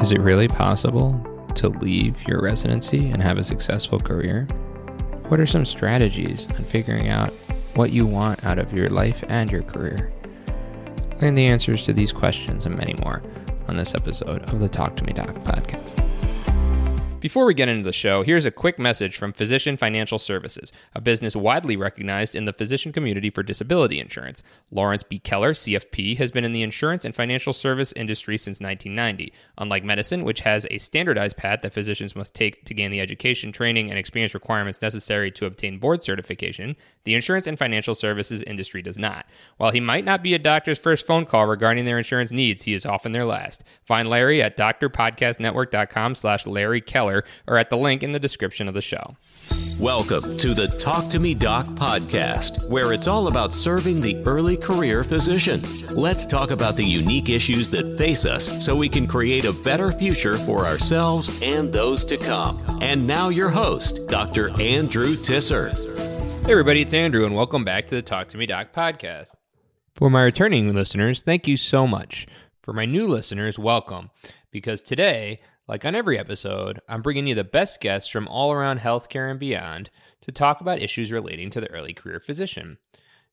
Is it really possible to leave your residency and have a successful career? What are some strategies on figuring out what you want out of your life and your career? Learn the answers to these questions and many more on this episode of the Talk to Me Doc podcast. Before we get into the show, here's a quick message from Physician Financial Services, a business widely recognized in the physician community for disability insurance. Lawrence B. Keller, CFP, has been in the insurance and financial service industry since 1990. Unlike medicine, which has a standardized path that physicians must take to gain the education, training, and experience requirements necessary to obtain board certification, the insurance and financial services industry does not. While he might not be a doctor's first phone call regarding their insurance needs, he is often their last. Find Larry at drpodcastnetwork.com slash Larry Keller or at the link in the description of the show. Welcome to the Talk to Me Doc podcast, where it's all about serving the early career physician. Let's talk about the unique issues that face us so we can create a better future for ourselves and those to come. And now, your host, Dr. Andrew Tisser. Hey, everybody, it's Andrew, and welcome back to the Talk to Me Doc podcast. For my returning listeners, thank you so much. For my new listeners, welcome, because today like on every episode, I'm bringing you the best guests from all around healthcare and beyond to talk about issues relating to the early career physician.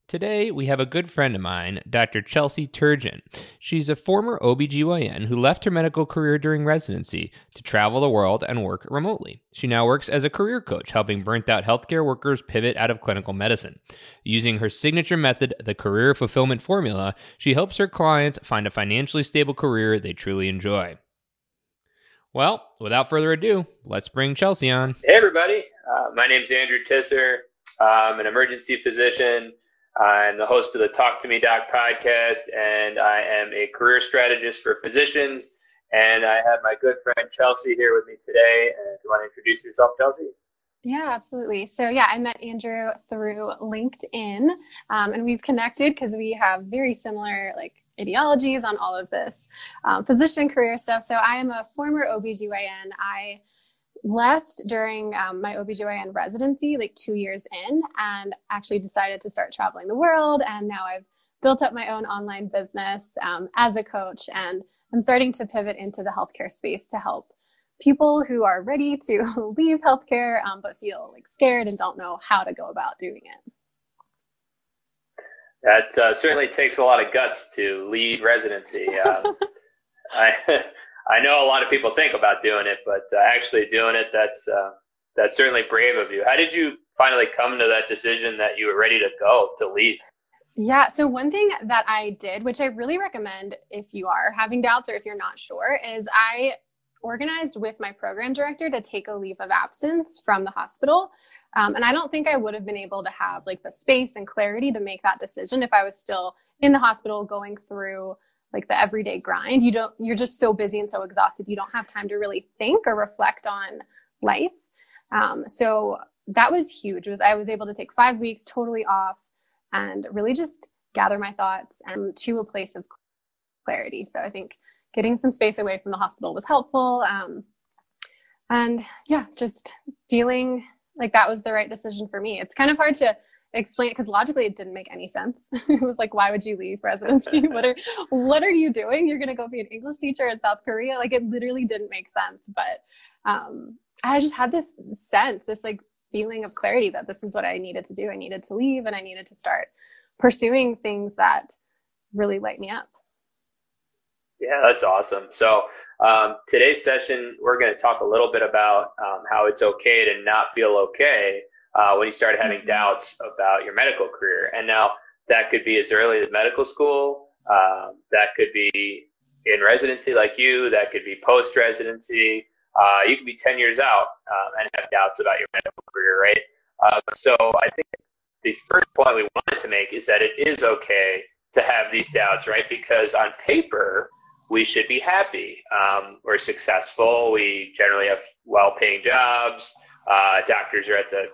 Today, we have a good friend of mine, Dr. Chelsea Turgeon. She's a former OBGYN who left her medical career during residency to travel the world and work remotely. She now works as a career coach, helping burnt out healthcare workers pivot out of clinical medicine. Using her signature method, the Career Fulfillment Formula, she helps her clients find a financially stable career they truly enjoy. Well, without further ado, let's bring Chelsea on. Hey, everybody. Uh, my name is Andrew Tisser. I'm an emergency physician. I'm the host of the Talk to Me Doc podcast, and I am a career strategist for physicians. And I have my good friend Chelsea here with me today. And if you want to introduce yourself, Chelsea? Yeah, absolutely. So, yeah, I met Andrew through LinkedIn, um, and we've connected because we have very similar, like, ideologies on all of this um, career stuff. So I am a former OBGYN. I left during um, my OBGYN residency, like two years in, and actually decided to start traveling the world. And now I've built up my own online business um, as a coach, and I'm starting to pivot into the healthcare space to help people who are ready to leave healthcare um, but feel like scared and don't know how to go about doing it. That uh, certainly takes a lot of guts to lead residency. Um, I I know a lot of people think about doing it, but uh, actually doing it that's uh, that's certainly brave of you. How did you finally come to that decision that you were ready to go to leave? Yeah, so one thing that I did, which I really recommend if you are having doubts or if you're not sure, is I organized with my program director to take a leave of absence from the hospital. Um, and I don't think I would have been able to have like the space and clarity to make that decision if I was still in the hospital going through like the everyday grind. You don't, you're just so busy and so exhausted. You don't have time to really think or reflect on life. Um, so that was huge. Was I was able to take five weeks totally off and really just gather my thoughts and to a place of clarity. So I think getting some space away from the hospital was helpful. Um, and yeah, just feeling like that was the right decision for me. It's kind of hard to explain because logically it didn't make any sense. it was like, why would you leave residency? what are what are you doing? You're gonna go be an English teacher in South Korea? Like it literally didn't make sense. But um, I just had this sense, this like feeling of clarity that this is what I needed to do. I needed to leave and I needed to start pursuing things that really light me up. Yeah, that's awesome. So um, today's session, we're going to talk a little bit about um, how it's okay to not feel okay uh, when you start having mm-hmm. doubts about your medical career. And now that could be as early as medical school. Um, that could be in residency like you. That could be post residency. Uh, you could be 10 years out um, and have doubts about your medical career, right? Uh, so I think the first point we wanted to make is that it is okay to have these doubts, right? Because on paper, we should be happy. Um, we're successful. We generally have well paying jobs. Uh, doctors are at the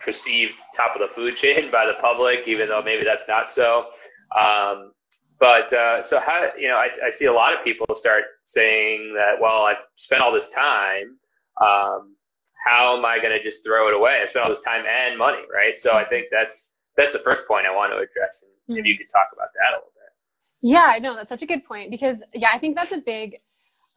perceived top of the food chain by the public, even though maybe that's not so. Um, but uh, so how you know I, I, see a lot of people start saying that well I've spent all this time um, how am I going to just throw it away I spent all this time and money right so I think that's that's the first point I want to address and if you could talk about that a little yeah, I know that's such a good point because yeah, I think that's a big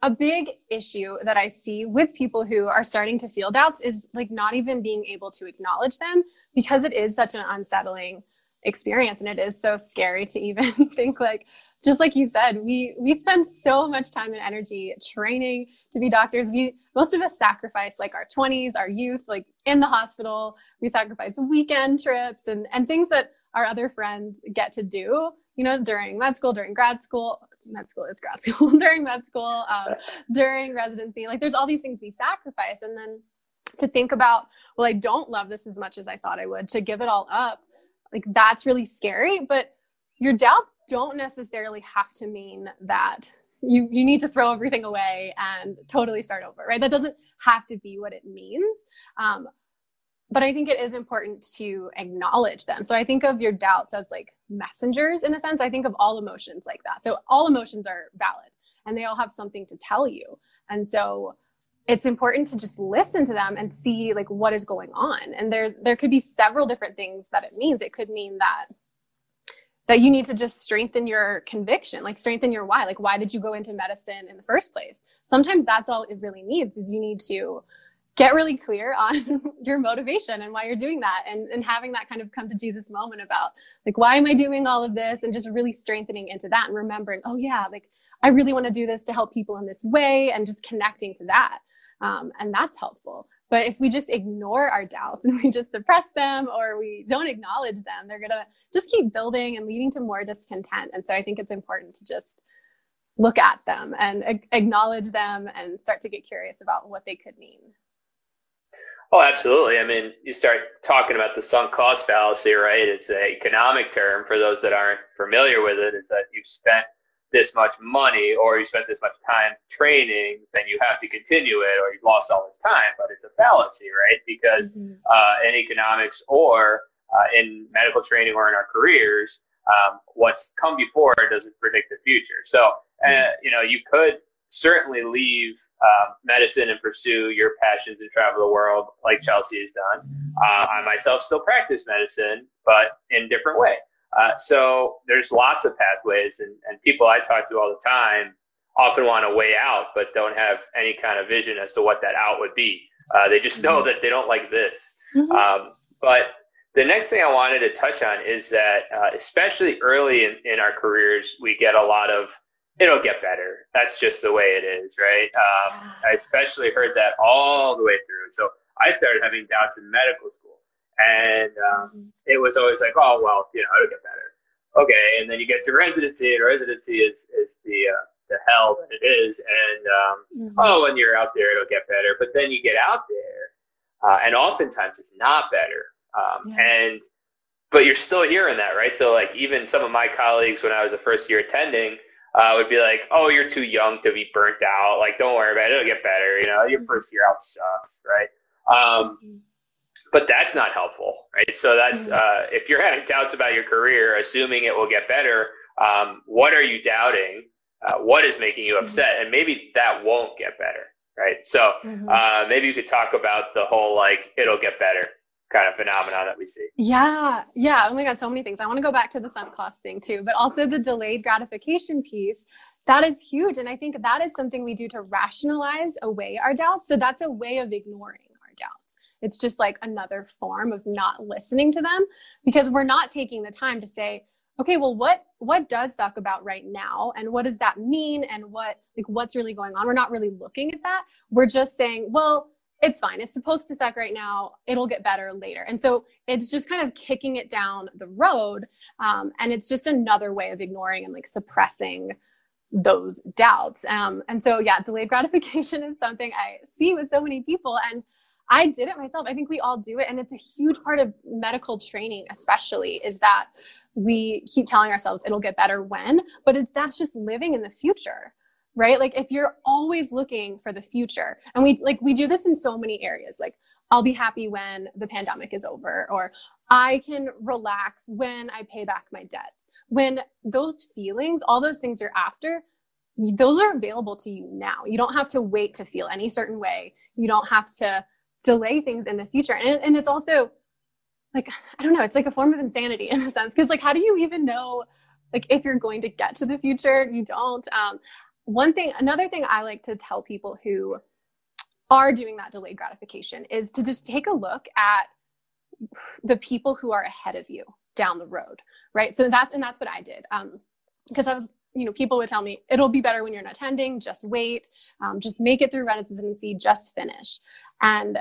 a big issue that I see with people who are starting to feel doubts is like not even being able to acknowledge them because it is such an unsettling experience and it is so scary to even think like just like you said we we spend so much time and energy training to be doctors. We most of us sacrifice like our 20s our youth like in the hospital. We sacrifice weekend trips and and things that our other friends get to do you know during med school during grad school med school is grad school during med school um, during residency like there's all these things we sacrifice. And then to think about well i don't love this as much as i thought i would to give it all up like that's really scary. But your doubts don't necessarily have to mean that you you need to throw everything away and totally start over right? That doesn't have to be what it means. Um, but i think it is important to acknowledge them. So i think of your doubts as like messengers in a sense. I think of all emotions like that. So all emotions are valid and they all have something to tell you. And so it's important to just listen to them and see like what is going on. And there there could be several different things that it means. It could mean that that you need to just strengthen your conviction like strengthen your why. Like why did you go into medicine in the first place? Sometimes that's all it really needs is you need to get really clear on your motivation and why you're doing that and, and having that kind of come to jesus moment about like why am i doing all of this and just really strengthening into that and remembering oh yeah like i really want to do this to help people in this way and just connecting to that um, and that's helpful. But if we just ignore our doubts and we just suppress them or we don't acknowledge them, they're going to just keep building and leading to more discontent. And so I think it's important to just look at them and acknowledge them and start to get curious about what they could mean. Oh, absolutely. I mean, you start talking about the sunk cost fallacy, right? It's an economic term for those that aren't familiar with it. Is that you've spent this much money or you spent this much time training, then you have to continue it or you've lost all this time. But it's a fallacy, right? Because mm-hmm. uh, in economics or uh, in medical training or in our careers, um, what's come before doesn't predict the future. So, uh, you know, you could certainly leave uh, medicine and pursue your passions and travel the world like Chelsea has done. Uh, I myself still practice medicine, but in different way. Uh, so there's lots of pathways, and, and people I talk to all the time often want a way out, but don't have any kind of vision as to what that out would be. Uh, they just know mm-hmm. that they don't like this. Mm-hmm. Um, but the next thing I wanted to touch on is that, uh, especially early in, in our careers, we get a lot of it'll get better. That's just the way it is, right? Um, I especially heard that all the way through. So I started having doubts in medical school and um, mm-hmm. it was always like, oh well, you know, it'll get better. Okay, and then you get to residency, and residency is is the uh, the hell that it is, and um, mm-hmm. oh, when you're out there, it'll get better. But then you get out there, uh, and oftentimes it's not better. Um, yeah. And but you're still hearing that, right? So like even some of my colleagues when I was a first year attending. Uh, would be like, oh, you're too young to be burnt out. Like, don't worry about it; it'll get better. You know, your mm-hmm. first year out sucks, right? Um, mm-hmm but that's not helpful, right? So that's mm-hmm. uh, if you're having doubts about your career, assuming it will get better, um, what are you doubting? Uh, what is making you upset? And maybe that won't get better, right? So mm-hmm. uh, maybe you could talk about the whole like it'll get better kind of phenomenon that we see. Yeah, yeah. Oh my God, so many things. I want to go back to the sunk cost thing too, but also the delayed gratification piece. That is huge, and I think that is something we do to rationalize away our doubts. So that's a way of ignoring our doubts. it's just like another form of not listening to them because we're not taking the time to say, okay, well, what, what does suck about right now? And what does that mean? And what, like, what's really going on? We're not really looking at that. We're just saying, well, it's fine. It's supposed to suck right now. It'll get better later. And so it's just kind of kicking it down the road. Um, and it's just another way of ignoring and like suppressing those doubts. Um, and so, yeah, delayed gratification is something I see with so many people. And I did it myself. I think we all do it. And it's a huge part of medical training, especially, is that we keep telling ourselves it'll get better when, but it's that's just living in the future, right? Like if you're always looking for the future, and we like we do this in so many areas, like I'll be happy when the pandemic is over, or I can relax when I pay back my debts. When those feelings, all those things you're after, those are available to you now. You don't have to wait to feel any certain way. You don't have to delay things in the future. And, and it's also like, I don't know, it's like a form of insanity in a sense. Cause like, how do you even know, like, if you're going to get to the future? You don't. Um, one thing, another thing I like to tell people who are doing that delayed gratification is to just take a look at the people who are ahead of you down the road, right? So that's and that's what I did. Um, because I was, you know, people would tell me it'll be better when you're not attending. Just wait, um, just make it through residency, just finish. And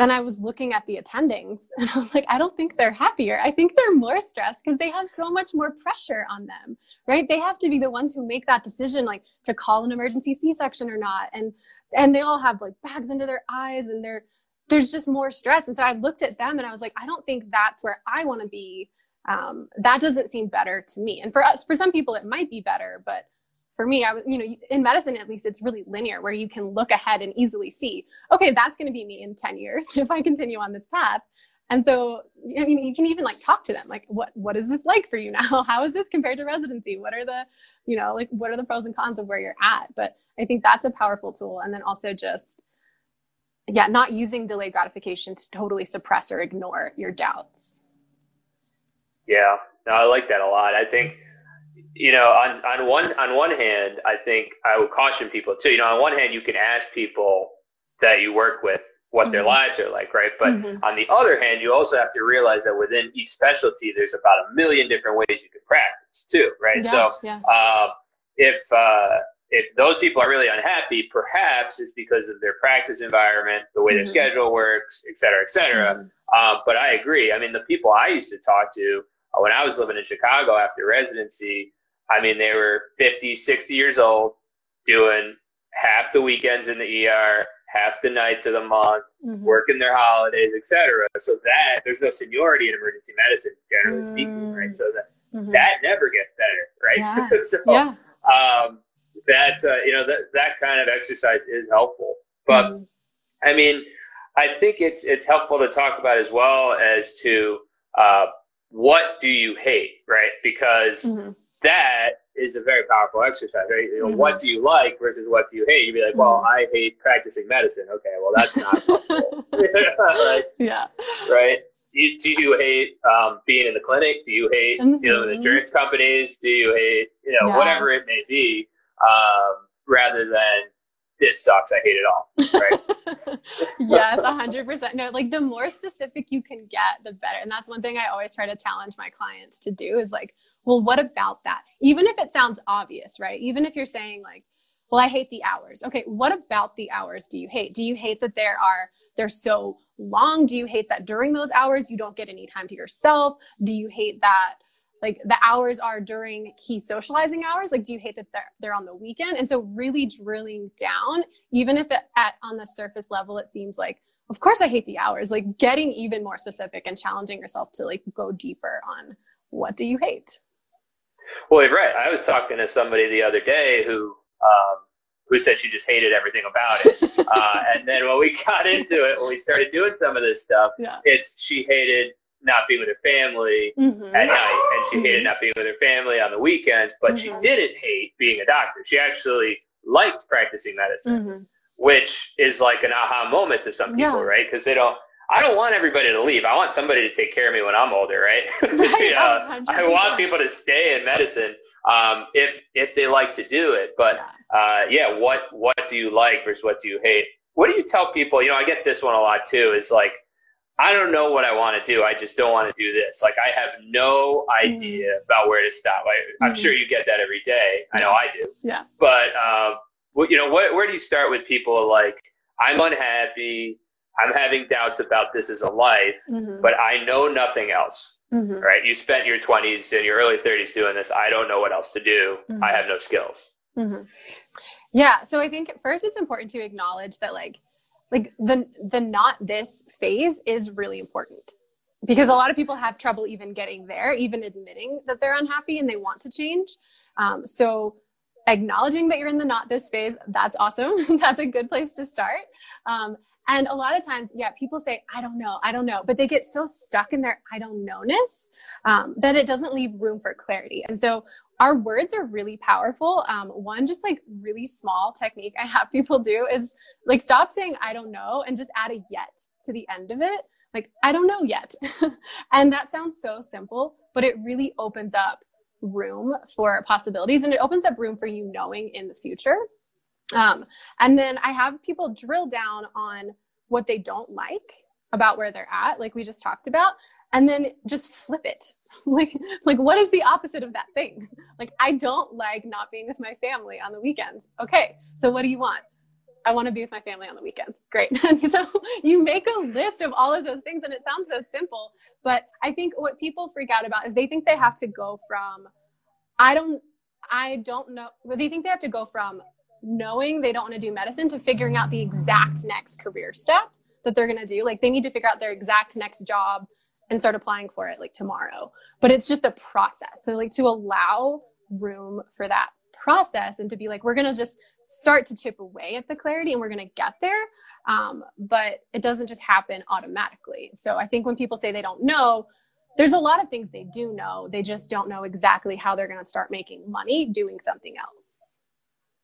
then I was looking at the attendings and I was like, I don't think they're happier. I think they're more stressed because they have so much more pressure on them, right? They have to be the ones who make that decision, like to call an emergency C-section or not. And, and they all have like bags under their eyes and they're, there's just more stress. And so I looked at them and I was like, I don't think that's where I want to be. Um, that doesn't seem better to me. And for us, for some people, it might be better, but for me, I was, you know, in medicine, at least it's really linear where you can look ahead and easily see, okay, that's going to be me in 10 years if I continue on this path. And so, I mean, you can even like talk to them, like, what, what is this like for you now? How is this compared to residency? What are the, you know, like, what are the pros and cons of where you're at? But I think that's a powerful tool. And then also just, yeah, not using delayed gratification to totally suppress or ignore your doubts. Yeah, no, I like that a lot. I think you know, on on one on one hand, I think I would caution people too. You know, on one hand, you can ask people that you work with what mm-hmm. their lives are like, right? But mm-hmm. on the other hand, you also have to realize that within each specialty, there's about a million different ways you can practice too, right? So. Uh, if uh, if those people are really unhappy, perhaps it's because of their practice environment, the way mm-hmm. their schedule works, et cetera, et cetera. Um, but I agree. I mean, the people I used to talk to uh, when I was living in Chicago after residency, I mean, they were 50, 60 years old, doing half the weekends in the ER, half the nights of the month, mm-hmm. working their holidays, etc. So that there's no seniority in emergency medicine, generally mm-hmm. speaking, right? So that mm-hmm. that never gets better, right? Yeah. so yeah. Um, that uh, you know that that kind of exercise is helpful, but mm-hmm. I mean, I think it's it's helpful to talk about as well as to uh, what do you hate, right? Because mm-hmm. That is a very powerful exercise, right? You know, mm-hmm. what do you like versus what do you hate? You'd be like, well, mm-hmm. I hate practicing medicine. Okay, well, that's not right? Yeah. Right. You, do you hate um, being in the clinic? Do you hate mm-hmm. dealing with insurance companies? Do you hate, you know, yeah. whatever it may be, um, rather than this sucks. I hate it all. Right. yes, a hundred percent. No, like the more specific you can get, the better. And that's one thing I always try to challenge my clients to do is like, well, what about that? Even if it sounds obvious, right? Even if you're saying like, well, I hate the hours. Okay. What about the hours do you hate? Do you hate that there are, they're so long? Do you hate that during those hours you don't get any time to yourself? Do you hate that like the hours are during key socializing hours like do you hate that they're, they're on the weekend and so really drilling down even if it, at on the surface level it seems like of course i hate the hours like getting even more specific and challenging yourself to like go deeper on what do you hate well right i was talking to somebody the other day who um, who said she just hated everything about it uh, and then when we got into it when we started doing some of this stuff yeah. it's she hated not being with her family mm-hmm. at night, and she hated mm-hmm. not being with her family on the weekends. But mm-hmm. she didn't hate being a doctor. She actually liked practicing medicine, mm-hmm. which is like an aha moment to some people, yeah. right? Because they don't. I don't want everybody to leave. I want somebody to take care of me when I'm older, right? right uh, I want people to stay in medicine um, if if they like to do it. But yeah. Uh, yeah, what what do you like versus what do you hate? What do you tell people? You know, I get this one a lot too. Is like I don't know what I want to do. I just don't want to do this. Like I have no idea mm-hmm. about where to stop. I, am mm-hmm. sure you get that every day. I know I do. Yeah. But um, well, you know, what, where do you start with people like I'm unhappy, I'm having doubts about this as a life, mm-hmm. but I know nothing else. Mm-hmm. Right? You spent your 20s and your early 30s doing this. I don't know what else to do. Mm-hmm. I have no skills. Mm-hmm. Yeah. So I think first it's important to acknowledge that like like the the not this phase is really important because a lot of people have trouble even getting there even admitting that they're unhappy and they want to change um, so acknowledging that you're in the not this phase that's awesome that's a good place to start um, and a lot of times yeah people say i don't know i don't know but they get so stuck in their i don't knownness um, that it doesn't leave room for clarity and so our words are really powerful. Um, one just like really small technique I have people do is like stop saying I don't know and just add a yet to the end of it. Like I don't know yet. and that sounds so simple, but it really opens up room for possibilities and it opens up room for you knowing in the future. Um, and then I have people drill down on what they don't like about where they're at, like we just talked about, and then just flip it. like, like what is the opposite of that thing? Like, I don't like not being with my family on the weekends. Okay, so what do you want? I want to be with my family on the weekends. Great. so you make a list of all of those things and it sounds so simple, but I think what people freak out about is they think they have to go from I don't I don't know they think they have to go from knowing they don't want to do medicine to figuring out the exact next career step that they're going to do. Like they need to figure out their exact next job and start applying for it like tomorrow. But it's just a process. So like to allow room for that process and to be like, we're going to just start to chip away at the clarity and we're going to get there. Um, but it doesn't just happen automatically. So I think when people say they don't know, there's a lot of things they do know. They just don't know exactly how they're going to start making money doing something else.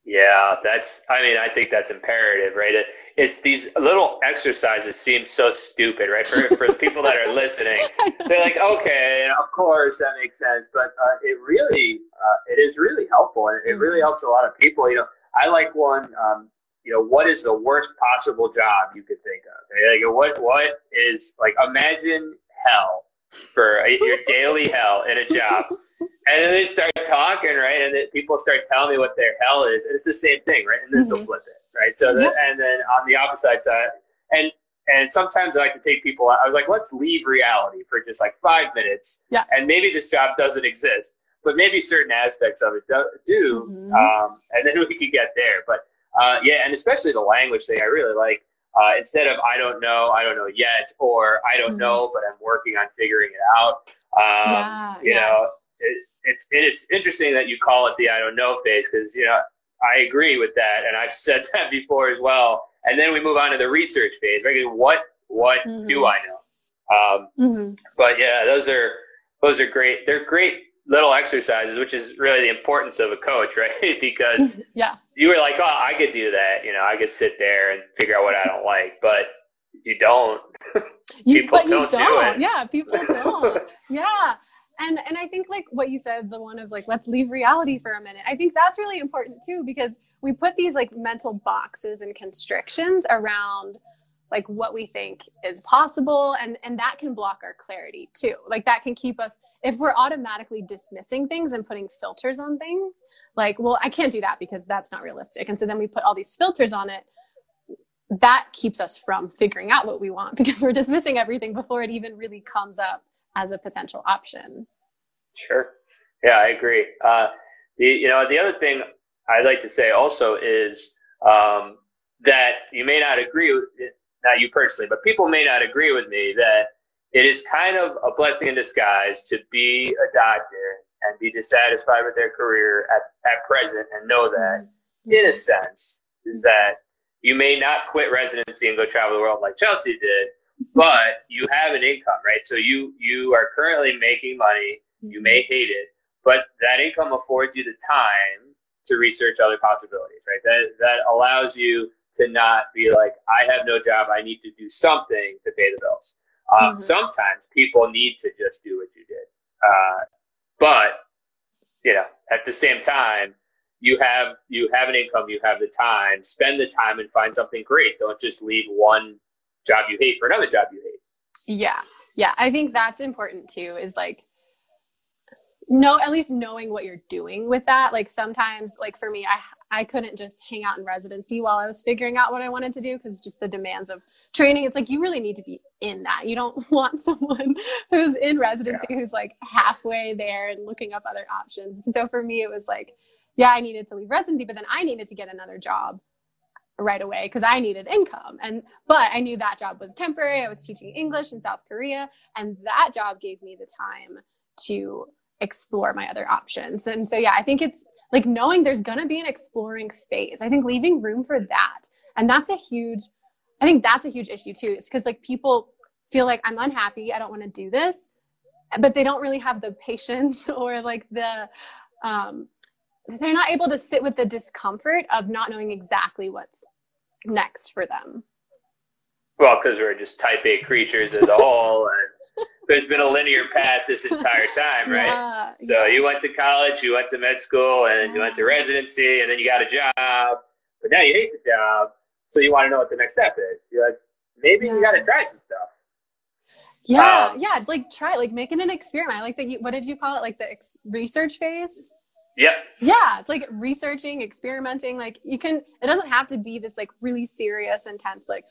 Yeah, that's, I mean, I think that's imperative, right? It, it's these little exercises seem so stupid, right? For, for the people that are listening, they're like, okay, of course, that makes sense. But uh, it really, uh, it is really helpful. And it really mm-hmm. helps a lot of people. You know, I like one, um, you know, what is the worst possible job you could think of? Right? Like, what, what is, like, imagine hell for your daily hell in a job. And then they start talking, right? And then people start telling me what their hell is. And it's the same thing, right? And then mm-hmm. flip it, right? So, the, and then on the opposite side, and and sometimes I like to take people. I was like, let's leave reality for just like five minutes. Yeah. And maybe this job doesn't exist, but maybe certain aspects of it do. Mm-hmm. Um, and then we could get there. But uh, yeah, and especially the language thing, I really like. Uh, instead of I don't know, I don't know yet, or I don't mm-hmm. know, but I'm working on figuring it out. Um, yeah, you yeah. know, it, it's it's interesting that you call it the I don't know phase because you know I agree with that, and I've said that before as well. And then we move on to the research phase. Right? What what mm-hmm. do I know? Um, mm-hmm. But yeah, those are those are great. They're great little exercises, which is really the importance of a coach, right? because yeah, you were like, oh, I could do that. You know, I could sit there and figure out what I don't like, but you don't. you, people but don't you don't. Do yeah, people don't. yeah and and i think like what you said the one of like let's leave reality for a minute i think that's really important too because we put these like mental boxes and constrictions around like what we think is possible and and that can block our clarity too. Like that can keep us if we're automatically dismissing things and putting filters on things like well i can't do that because that's not realistic and so then we put all these filters on it that keeps us from figuring out what we want because we're dismissing everything before it even really comes up as a potential option. Sure. Yeah, I agree. Uh, the, you know, the other thing I'd like to say also is um, that you may not agree with not you personally, but people may not agree with me that it is kind of a blessing in disguise to be a doctor and be dissatisfied with their career at, at present and know that, mm-hmm. in a sense, is that you may not quit residency and go travel the world like Chelsea did, but you have an income, right? So you you are currently making money. You may hate it, but that income affords you the time to research other possibilities, right? That that allows you to not be like, I have no job. I need to do something to pay the bills. Um, mm-hmm. Sometimes people need to just do what you did, uh, but you know, at the same time, you have you have an income, you have the time. Spend the time and find something great. Don't just leave one job you hate for another job you hate. Yeah. Yeah. I think that's important too, is like, no, at least knowing what you're doing with that. Like sometimes, like for me, I I couldn't just hang out in residency while I was figuring out what I wanted to do because just the demands of training. It's like you really need to be in that. You don't want someone who's in residency yeah. who's like halfway there and looking up other options. And so for me, it was like, yeah, I needed to leave residency, but then I needed to get another job right away because I needed income. And but I knew that job was temporary. I was teaching English in South Korea, and that job gave me the time to explore my other options. And so yeah, I think it's like knowing there's going to be an exploring phase. I think leaving room for that. And that's a huge I think that's a huge issue too. It's cuz like people feel like I'm unhappy, I don't want to do this, but they don't really have the patience or like the um they're not able to sit with the discomfort of not knowing exactly what's next for them. well, because we're just type A creatures as a whole, and there's been a linear path this entire time, right? Yeah, so yeah. you went to college, you went to med school, and you went to residency, and then you got a job, but now you hate the job, so you want to know what the next step is. You're like, maybe yeah. you got to try some stuff. Yeah, um, yeah, like try like making an experiment. I like that. You, what did you call it? Like the ex- research phase. Yep. Yeah, it's like researching, experimenting. Like you can. It doesn't have to be this like really serious, intense. Like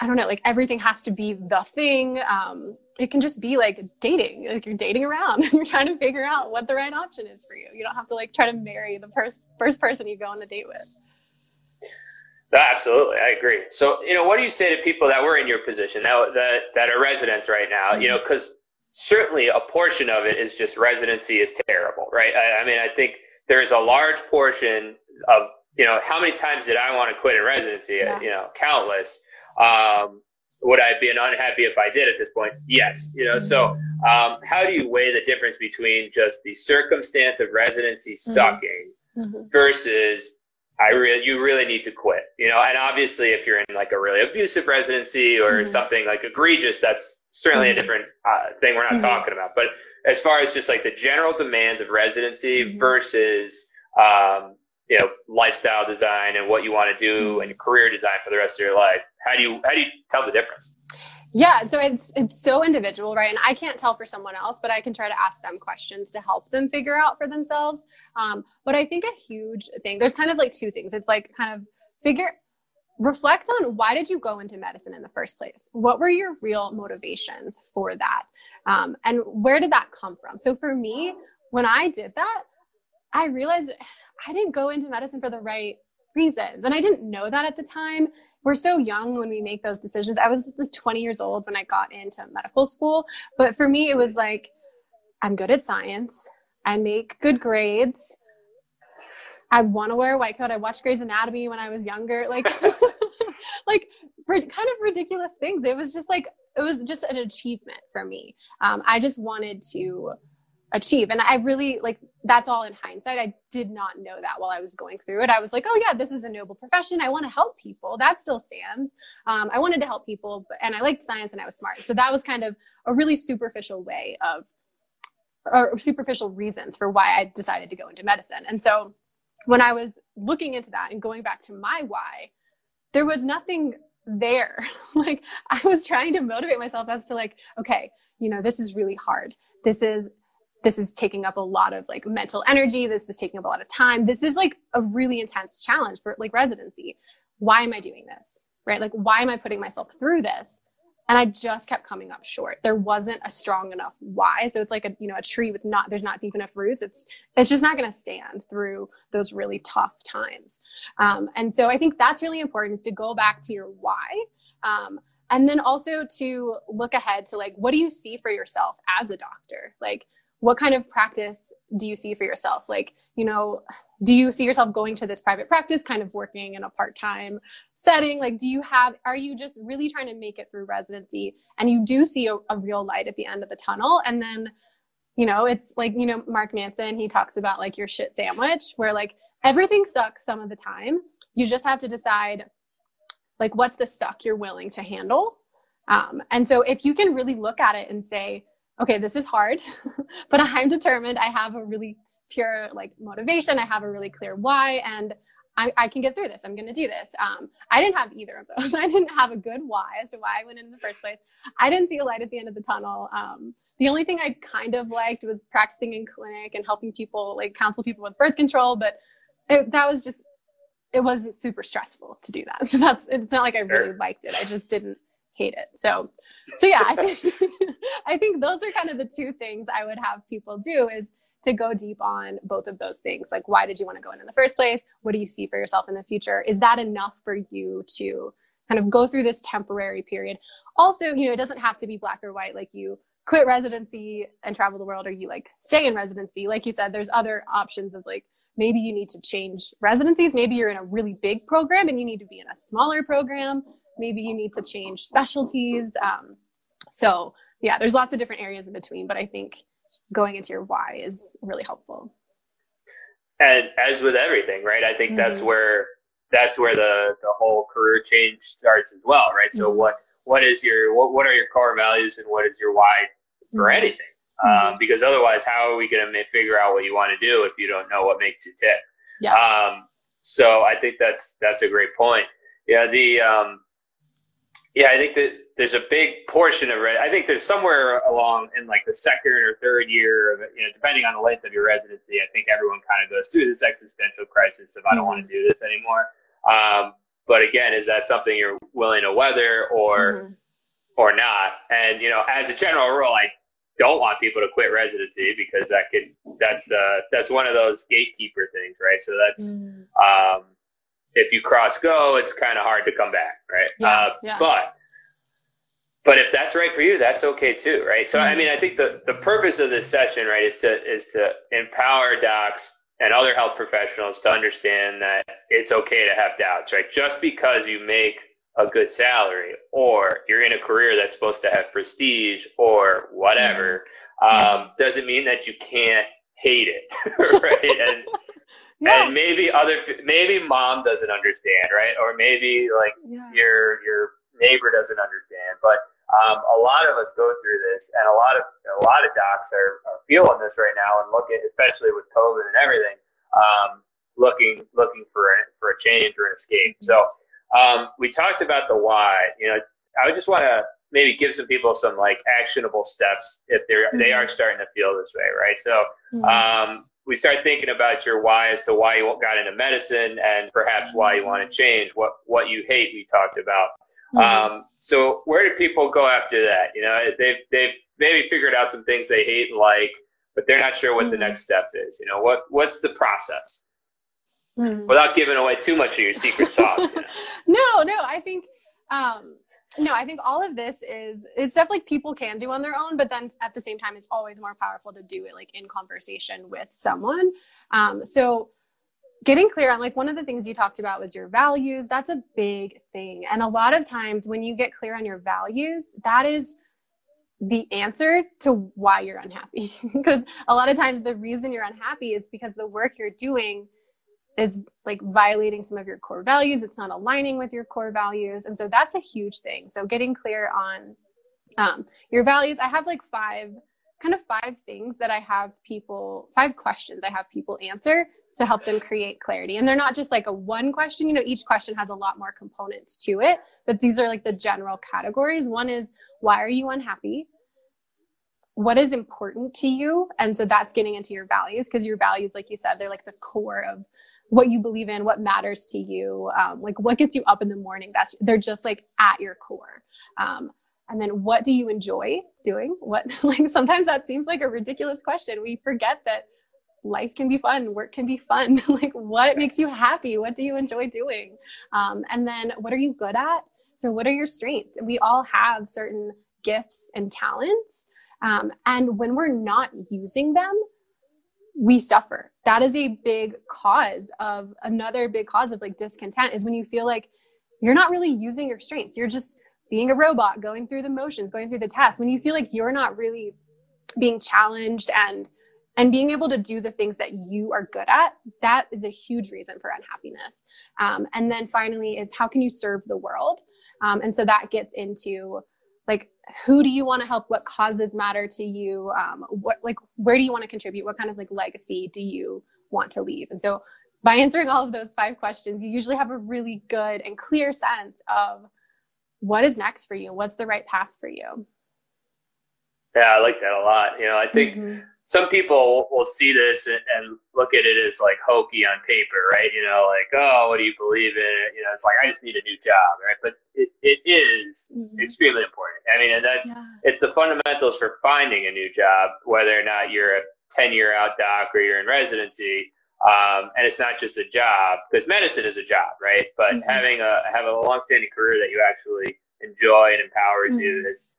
I don't know. Like everything has to be the thing. Um, it can just be like dating. Like you're dating around. you're trying to figure out what the right option is for you. You don't have to like try to marry the first first person you go on a date with. Absolutely, I agree. So, you know, what do you say to people that were in your position that that, that are residents right now? You know, because certainly a portion of it is just residency is terrible, right? I, I mean, I think there's a large portion of you know how many times did I want to quit in residency? Yeah. You know, countless. Um, would I be unhappy if I did at this point? Yes. You know, so um, how do you weigh the difference between just the circumstance of residency mm-hmm. sucking mm-hmm. versus I really, you really need to quit, you know, and obviously if you're in like a really abusive residency or mm-hmm. something like egregious, that's certainly mm-hmm. a different uh, thing we're not mm-hmm. talking about. But as far as just like the general demands of residency mm-hmm. versus, um, you know, lifestyle design and what you want to do and career design for the rest of your life, how do you, how do you tell the difference? Yeah, so it's it's so individual, right? And I can't tell for someone else, but I can try to ask them questions to help them figure out for themselves. Um, but I think a huge thing, there's kind of like two things. It's like kind of figure reflect on why did you go into medicine in the first place what were your real motivations for that um, and where did that come from so for me when i did that i realized i didn't go into medicine for the right reasons. And I didn't know that at the time. We're so young when we make those decisions. I was like 20 years old when I got into medical school. But for me, it was like, I'm good at science. I make good grades. I want to wear a white coat. I watched Grey's Anatomy when I was younger. Like, like kind of ridiculous things. It was just like, it was just an achievement for me. Um, I just wanted to achieve. And I really like that's all in hindsight. I did not know that while I was going through it. I was like, oh yeah, this is a noble profession. I want to help people. That still stands. Um, I wanted to help people, but, and I liked science and I was smart. So that was kind of a really superficial way of, or superficial reasons for why I decided to go into medicine. And so when I was looking into that and going back to my why, there was nothing there. like I was trying to motivate myself as to like, okay, you know, this is really hard. This is this is taking up a lot of like mental energy. This is taking up a lot of time. This is like a really intense challenge for like residency. Why am i doing this? Right? Like why am i putting myself through this? And i just kept coming up short. There wasn't a strong enough why. So it's like a you know a tree with not there's not deep enough roots. It's it's just not going to stand through those really tough times. Um, and so i think that's really important is to go back to your why. Um, and then also to look ahead to like what do you see for yourself as a doctor? Like what kind of practice do you see for yourself? Like, you know, do you see yourself going to this private practice, kind of working in a part time setting? Like, do you have, are you just really trying to make it through residency and you do see a, a real light at the end of the tunnel? And then, you know, it's like, you know, Mark Manson, he talks about like your shit sandwich where like everything sucks some of the time. You just have to decide like what's the suck you're willing to handle. Um, and so if you can really look at it and say, okay, this is hard, but I'm determined. I have a really pure like motivation. I have a really clear why, and I, I can get through this. I'm going to do this. Um, I didn't have either of those. I didn't have a good why as to why I went in, in the first place. I didn't see a light at the end of the tunnel. Um, the only thing I kind of liked was practicing in clinic and helping people, like counsel people with birth control. But it, that was just, it wasn't super stressful to do that. So that's, it's not like I really liked it. I just didn't hate it. So, so yeah, I think, I think those are kind of the two things I would have people do is to go deep on both of those things. Like, why did you want to go in in the first place? What do you see for yourself in the future? Is that enough for you to kind of go through this temporary period? Also, you know, it doesn't have to be black or white. Like you quit residency and travel the world or you like stay in residency. Like you said, there's other options of like, maybe you need to change residencies. Maybe you're in a really big program and you need to be in a smaller program maybe you need to change specialties. Um, so yeah, there's lots of different areas in between, but I think going into your why is really helpful. And as with everything, right? I think mm-hmm. that's where that's where the the whole career change starts as well, right? So mm-hmm. what what is your what what are your core values and what is your why for mm-hmm. anything? Mm-hmm. Um, because otherwise, how are we going to figure out what you want to do if you don't know what makes you tick? Yeah. Um, so I think that's that's a great point. Yeah. The um, yeah, I think that there's a big portion of it. I think there's somewhere along in like the second or third year of it, you know, depending on the length of your residency, I think everyone kind of goes through this existential crisis of I don't mm-hmm. want to do this anymore. Um, but again, is that something you're willing to weather or mm-hmm. or not? And you know, as a general rule, I don't want people to quit residency because that could that's uh, that's one of those gatekeeper things, right? So that's mm. um, if you cross go, it's kind of hard to come back, right? Yeah, uh, yeah. But but if that's right for you, that's okay too, right? So mm. I mean, I think the the purpose of this session, right, is to is to empower docs and other health professionals to understand that it's okay to have doubts, right? Just because you make a good salary or you're in a career that's supposed to have prestige or whatever um, doesn't mean that you can't hate it, right? And yeah. and maybe other maybe mom doesn't understand, right? Or maybe like yeah. your your neighbor doesn't understand, but um, a lot of us go through this, and a lot of a lot of docs are, are feeling this right now, and looking, especially with COVID and everything, um, looking looking for a, for a change or an escape. So um, we talked about the why. You know, I would just want to maybe give some people some like actionable steps if they're mm-hmm. they are starting to feel this way, right? So mm-hmm. We start thinking about your why as to why you got into medicine and perhaps why you want to change. What what you hate. We talked about. Mm-hmm. Um, so where do people go after that? You know, they've they've maybe figured out some things they hate and like, but they're not sure what the mm-hmm. next step is. You know, what what's the process? mm. without giving away too much of your secret sauce. You know? no, no, I think, um, no, I think all of this is it's stuff like people can do on their own, but then at the same time, it's always more powerful to do it like in conversation with someone. Um, so getting clear on like one of the things you talked about was your values. That's a big thing, and a lot of times when you get clear on your values, that is the answer to why you're unhappy because a lot of times the reason you're unhappy is because the work you're doing is like violating some of your core values. It's not aligning with your core values. And so that's a huge thing. So getting clear on um, your values. I have like five, kind of five things that I have people, five questions I have people answer to help them create clarity. And they're not just like a one question, you know, each question has a lot more components to it, but these are like the general categories. One is, why are you unhappy? What is important to you? And so that's getting into your values because your values, like you said, they're like the core of what you believe in, what matters to you, um, like what gets you up in the morning. That's they're just like at your core. Um, and then what do you enjoy doing? What like sometimes that seems like a ridiculous question. We forget that life can be fun, work can be fun. like what makes you happy? What do you enjoy doing? Um, and then what are you good at? So what are your strengths? We all have certain gifts and talents. Um, and when we're not using them, we suffer. That is a big cause of another big cause of like discontent is when you feel like you're not really using your strengths. You're just being a robot, going through the motions, going through the tasks. When you feel like you're not really being challenged and and being able to do the things that you are good at, that is a huge reason for unhappiness. Um, and then finally, it's how can you serve the world? Um, and so that gets into like who do you want to help? What causes matter to you? Um, what like where do you want to contribute? What kind of like legacy do you want to leave? And so by answering all of those five questions you usually have a really good and clear sense of what is next for you? What's the right path for you? Yeah i like that a lot. You know i think mm-hmm some people will see this and, and, look at it as like hokey on paper, right? You know, like, oh, what do you believe in? You know, it's like, I just need a new job, right? But it, it is mm-hmm. extremely important. I mean, and that's, yeah. it's the fundamentals for finding a new job, whether or not you're a 10 year out doc or you're in residency. Um, and it's not just a job because medicine is a job, right? But mm-hmm. having a, have a long-standing career that you actually enjoy and empowers mm-hmm. you is,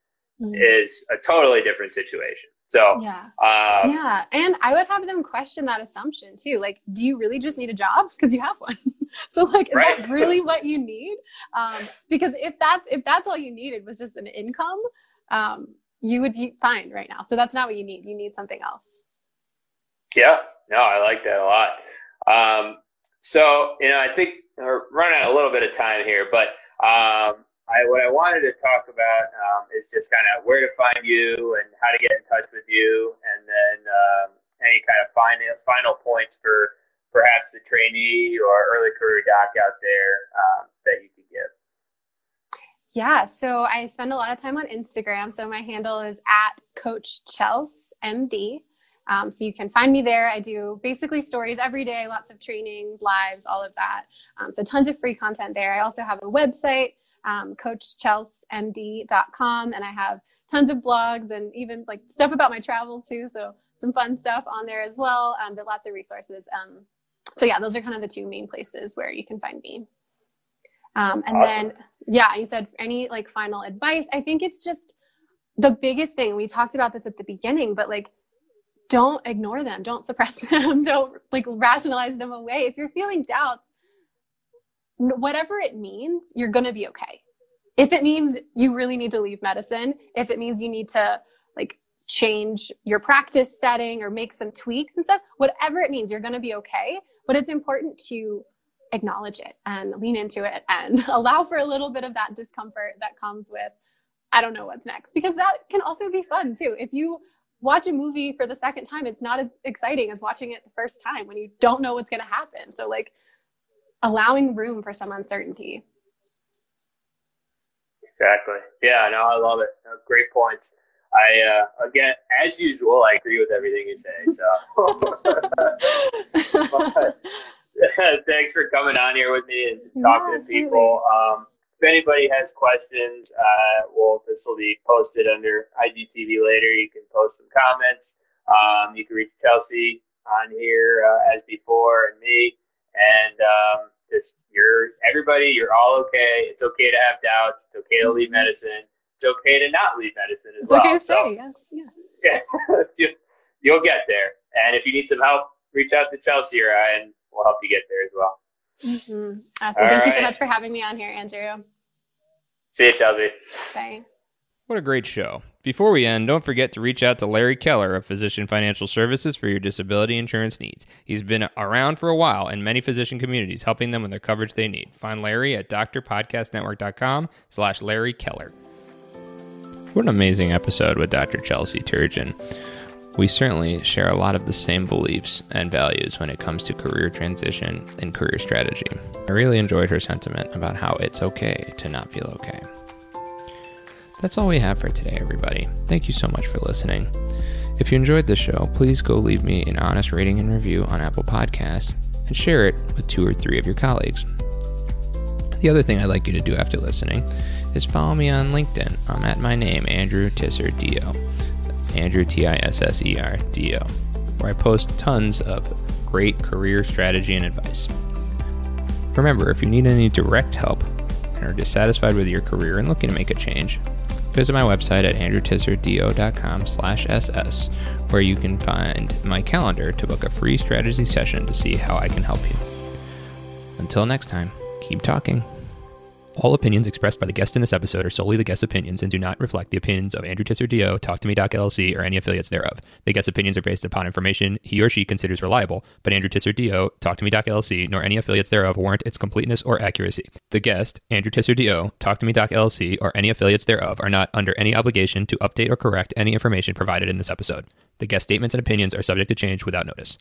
mm-hmm. is a totally different situation. So yeah, um, yeah, and I would have them question that assumption too. Like, do you really just need a job because you have one? so like, is right. that really what you need? Um, because if that's if that's all you needed was just an income, um, you would be fine right now. So that's not what you need. You need something else. Yeah, no, I like that a lot. Um, so you know, I think we're running out a little bit of time here, but um, I, what I wanted to talk about um, is just kind of where to find you and how to get in touch with you, and then um, any kind of final final points for perhaps the trainee or early career doc out there um, that you could give. Yeah, so I spend a lot of time on Instagram. So my handle is at Coach Chels MD. Um, so you can find me there. I do basically stories every day, lots of trainings, lives, all of that. Um, so tons of free content there. I also have a website, um, coachchelsmd.com, and I have tons of blogs and even like stuff about my travels too. So some fun stuff on there as well, um, but lots of resources. Um, so yeah, those are kind of the two main places where you can find me. Um, and awesome. then, yeah, you said any like final advice. I think it's just the biggest thing. We talked about this at the beginning, but like don't ignore them don't suppress them don't like rationalize them away if you're feeling doubts whatever it means you're going to be okay if it means you really need to leave medicine if it means you need to like change your practice setting or make some tweaks and stuff whatever it means you're going to be okay but it's important to acknowledge it and lean into it and allow for a little bit of that discomfort that comes with I don't know what's next because that can also be fun too. If you watch a movie for the second time, it's not as exciting as watching it the first time when you don't know what's going to happen. So, like, allowing room for some uncertainty. Exactly. Yeah, no, I love it. No, great points. I uh, again, as usual, I agree with everything you say. So, thanks for coming on here with me and talking yeah, to people. Um, if anybody has questions, uh, well, this will be posted under IGTV later. You can post some comments. Um, you can reach Chelsea on here uh, as before and me. And um, just you're everybody, you're all okay. It's okay to have doubts. It's okay to leave medicine. It's okay to not leave medicine as it's well. It's okay to so, stay. Yes. Yeah. Yeah. You'll get there. And if you need some help, reach out to Chelsea or I, and we'll help you get there as well. Mm-hmm. Awesome. Thank right. you so much for having me on here, Andrew. See you, Chelsea. Bye. What a great show. Before we end, don't forget to reach out to Larry Keller of Physician Financial Services for your disability insurance needs. He's been around for a while in many physician communities, helping them with the coverage they need. Find Larry at drpodcastnetwork.com slash Larry Keller. What an amazing episode with Dr. Chelsea Turgeon. We certainly share a lot of the same beliefs and values when it comes to career transition and career strategy. I really enjoyed her sentiment about how it's okay to not feel okay. That's all we have for today, everybody. Thank you so much for listening. If you enjoyed the show, please go leave me an honest rating and review on Apple Podcasts and share it with two or three of your colleagues. The other thing I'd like you to do after listening is follow me on LinkedIn. I'm at my name, Andrew Tisser DO. That's Andrew T I S S E R D O, where I post tons of great career strategy and advice. Remember, if you need any direct help and are dissatisfied with your career and looking to make a change, visit my website at andrewtisserdo.com slash ss, where you can find my calendar to book a free strategy session to see how I can help you. Until next time, keep talking. All opinions expressed by the guest in this episode are solely the guest's opinions and do not reflect the opinions of Andrew Tisser DO, Talk to Me Doc LLC, or any affiliates thereof. The guest's opinions are based upon information he or she considers reliable, but Andrew Tisser DO, Talk to Me Doc LLC, nor any affiliates thereof warrant its completeness or accuracy. The guest, Andrew Tisser DO, Talk to Me Doc LLC, or any affiliates thereof are not under any obligation to update or correct any information provided in this episode. The guest statements and opinions are subject to change without notice.